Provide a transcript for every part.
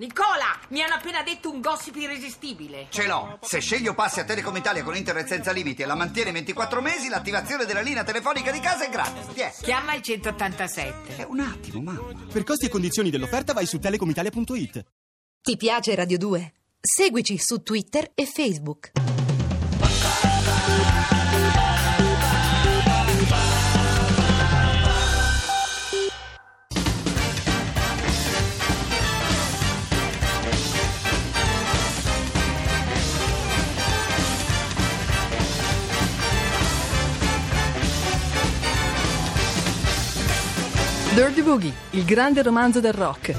Nicola, mi hanno appena detto un gossip irresistibile. Ce l'ho. Se scegli o passi a Telecom Italia con internet senza limiti e la mantieni 24 mesi, l'attivazione della linea telefonica di casa è gratis. Tiè. Chiama il 187. Eh, un attimo, mamma. Per costi e condizioni dell'offerta vai su telecomitalia.it. Ti piace Radio 2? Seguici su Twitter e Facebook. Boogie, il grande romanzo del rock.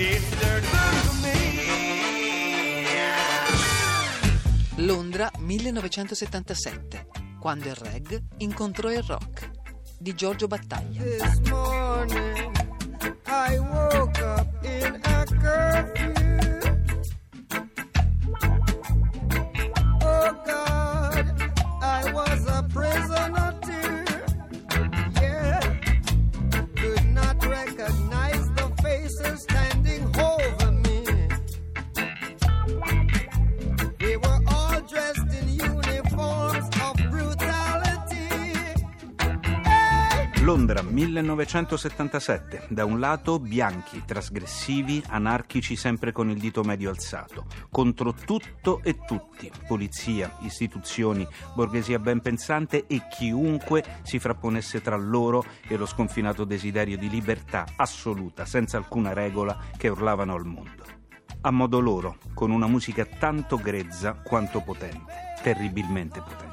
Londra 1977, quando il reg incontrò il rock, di Giorgio Battaglia. This morning I woke up in a curfew. 1977. Da un lato bianchi, trasgressivi, anarchici sempre con il dito medio alzato, contro tutto e tutti, polizia, istituzioni, borghesia ben pensante e chiunque si frapponesse tra loro e lo sconfinato desiderio di libertà assoluta, senza alcuna regola, che urlavano al mondo. A modo loro, con una musica tanto grezza quanto potente, terribilmente potente.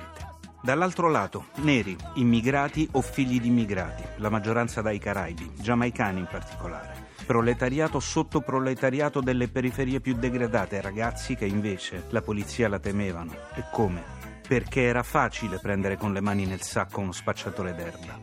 Dall'altro lato, neri, immigrati o figli di immigrati, la maggioranza dai Caraibi, giamaicani in particolare. Proletariato sotto proletariato delle periferie più degradate, ragazzi che invece la polizia la temevano. E come? Perché era facile prendere con le mani nel sacco uno spacciatore d'erba.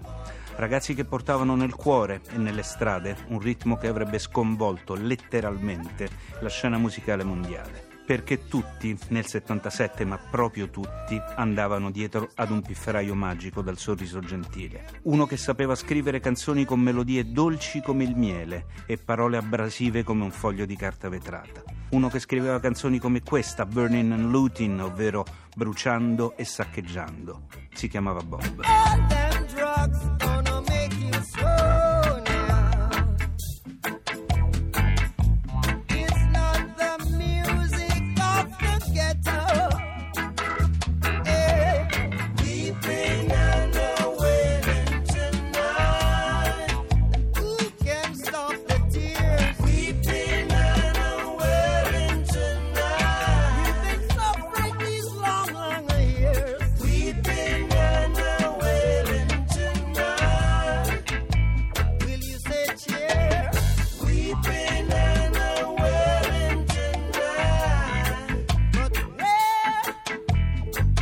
Ragazzi che portavano nel cuore e nelle strade un ritmo che avrebbe sconvolto letteralmente la scena musicale mondiale perché tutti nel 77, ma proprio tutti, andavano dietro ad un pifferaio magico dal sorriso gentile. Uno che sapeva scrivere canzoni con melodie dolci come il miele e parole abrasive come un foglio di carta vetrata. Uno che scriveva canzoni come questa, Burning and Looting, ovvero bruciando e saccheggiando. Si chiamava Bob.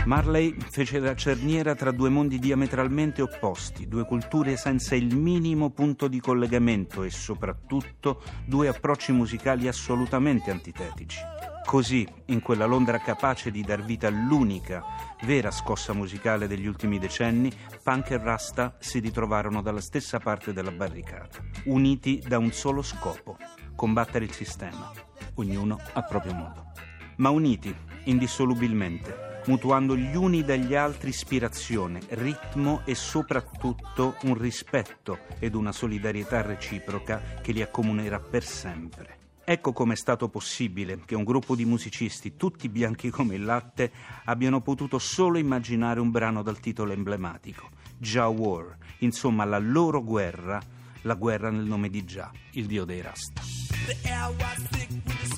Marley fece da cerniera tra due mondi diametralmente opposti, due culture senza il minimo punto di collegamento e soprattutto due approcci musicali assolutamente antitetici. Così, in quella Londra capace di dar vita all'unica vera scossa musicale degli ultimi decenni, punk e rasta si ritrovarono dalla stessa parte della barricata, uniti da un solo scopo, combattere il sistema, ognuno a proprio modo. Ma uniti, indissolubilmente, mutuando gli uni dagli altri ispirazione, ritmo e soprattutto un rispetto ed una solidarietà reciproca che li accomunerà per sempre. Ecco com'è stato possibile che un gruppo di musicisti, tutti bianchi come il latte, abbiano potuto solo immaginare un brano dal titolo emblematico, Jah War, insomma la loro guerra, la guerra nel nome di Jah, il dio dei Rasta.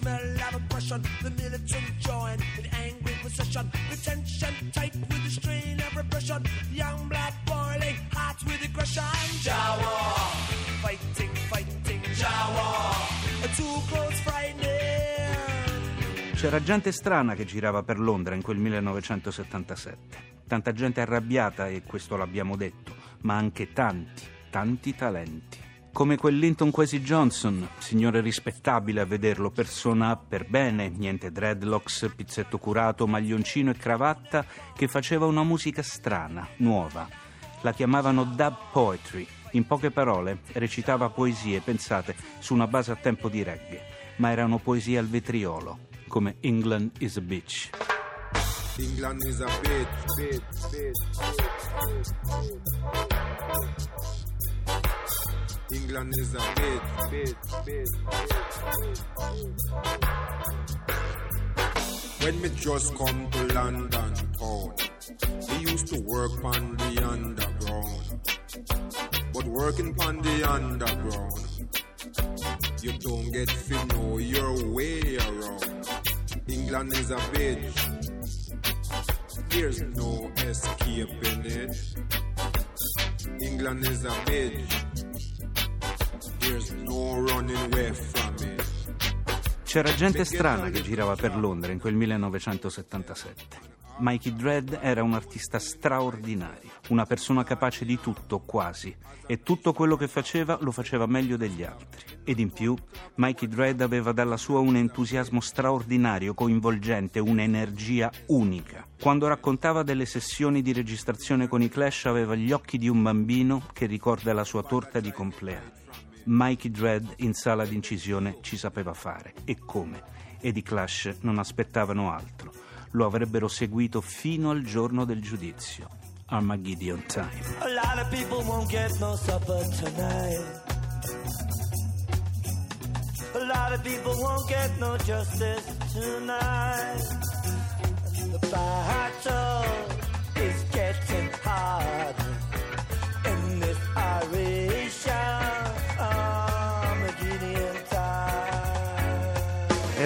Smell of oppression. The militant joined in angry procession. The tension tight with the strain of repression. Young blood boiling hot with aggression. Jawa, fighting, fighting, Jawa. Too close, frightening. C'era gente strana che girava per Londra in quel 1977. Tanta gente arrabbiata, e questo l'abbiamo detto, ma anche tanti, tanti talenti. Come quel Linton Kwesi Johnson, signore rispettabile a vederlo, persona per bene, niente dreadlocks, pizzetto curato, maglioncino e cravatta, che faceva una musica strana, nuova. La chiamavano dub poetry. In poche parole, recitava poesie, pensate, su una base a tempo di reggae. ma erano poesie al vetriolo, come England is a bitch. England is a bitch, bitch, bitch, bitch. England is a bitch, bitch, bitch. When me just come to London town, me used to work on the underground. But working on the underground, you don't get to know your way around. England is a bitch. There's no escaping it. England is a bitch. C'era gente strana che girava per Londra in quel 1977. Mikey Dredd era un artista straordinario, una persona capace di tutto, quasi, e tutto quello che faceva lo faceva meglio degli altri. Ed in più, Mikey Dredd aveva dalla sua un entusiasmo straordinario, coinvolgente, un'energia unica. Quando raccontava delle sessioni di registrazione con i Clash aveva gli occhi di un bambino che ricorda la sua torta di compleanno. Mikey Dredd in sala d'incisione ci sapeva fare e come, ed i Clash non aspettavano altro. Lo avrebbero seguito fino al giorno del giudizio. Armageddon Time. A lot of people won't get no supper tonight. A lot of people won't get no justice tonight. The battle is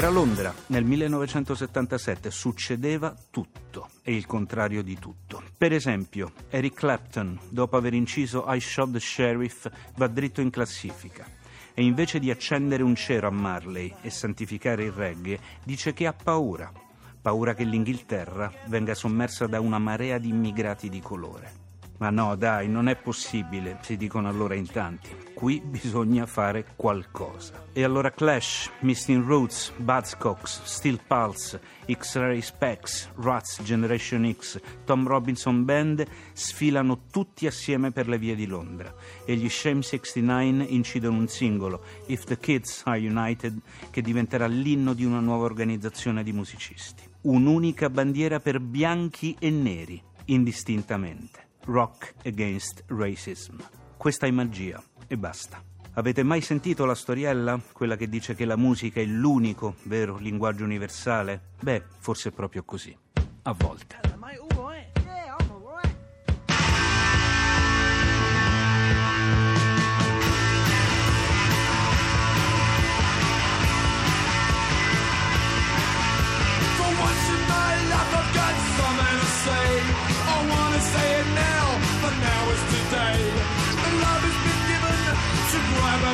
Era Londra nel 1977, succedeva tutto e il contrario di tutto. Per esempio, Eric Clapton, dopo aver inciso I Shot the Sheriff, va dritto in classifica e invece di accendere un cero a Marley e santificare il reggae, dice che ha paura. Paura che l'Inghilterra venga sommersa da una marea di immigrati di colore. Ma no, dai, non è possibile, si dicono allora in tanti. Qui bisogna fare qualcosa. E allora Clash, Misting Roots, Buzzcocks, Steel Pulse, X-Ray Specs, Rats Generation X, Tom Robinson Band sfilano tutti assieme per le vie di Londra e gli Shame 69 incidono un singolo, If the Kids Are United, che diventerà l'inno di una nuova organizzazione di musicisti. Un'unica bandiera per bianchi e neri, indistintamente. Rock Against Racism. Questa è magia e basta. Avete mai sentito la storiella? Quella che dice che la musica è l'unico vero linguaggio universale? Beh, forse è proprio così. A volte.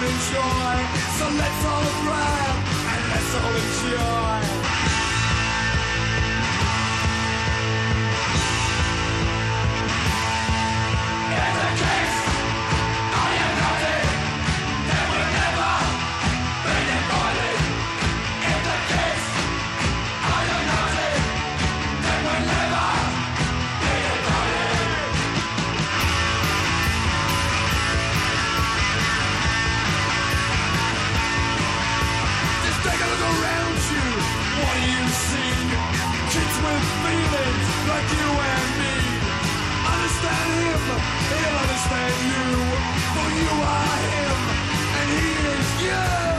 Enjoy. So let's all grab and let's all enjoy. Him, he'll understand you. For you are him, and he is you.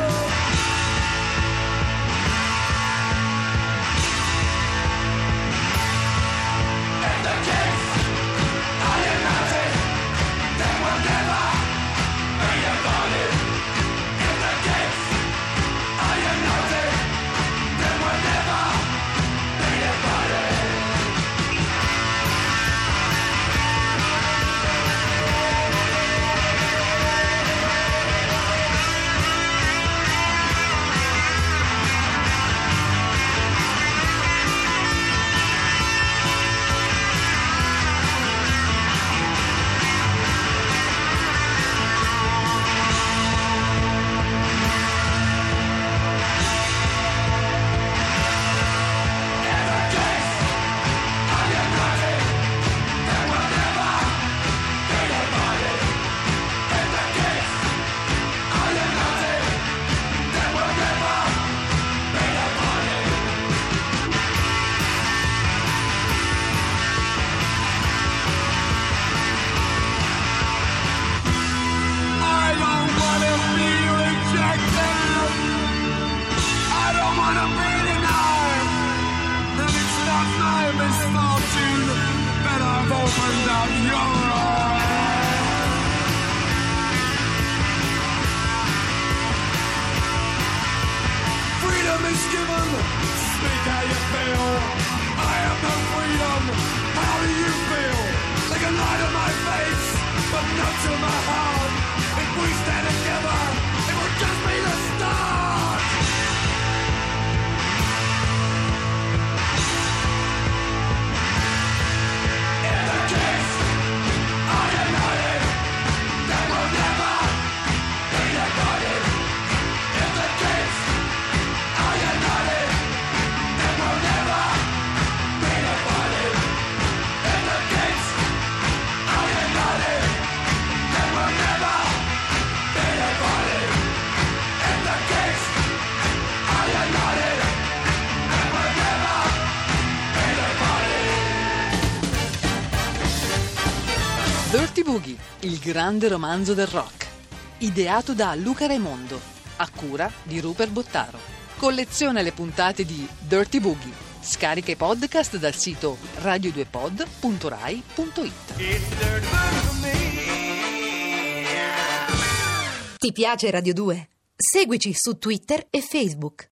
to my heart. Tutti Bughi, il grande romanzo del rock, ideato da Luca Raimondo, a cura di Rupert Bottaro. Colleziona le puntate di Dirty Boogie. Scarica i podcast dal sito radio2pod.rai.it. Ti piace Radio 2? Seguici su Twitter e Facebook.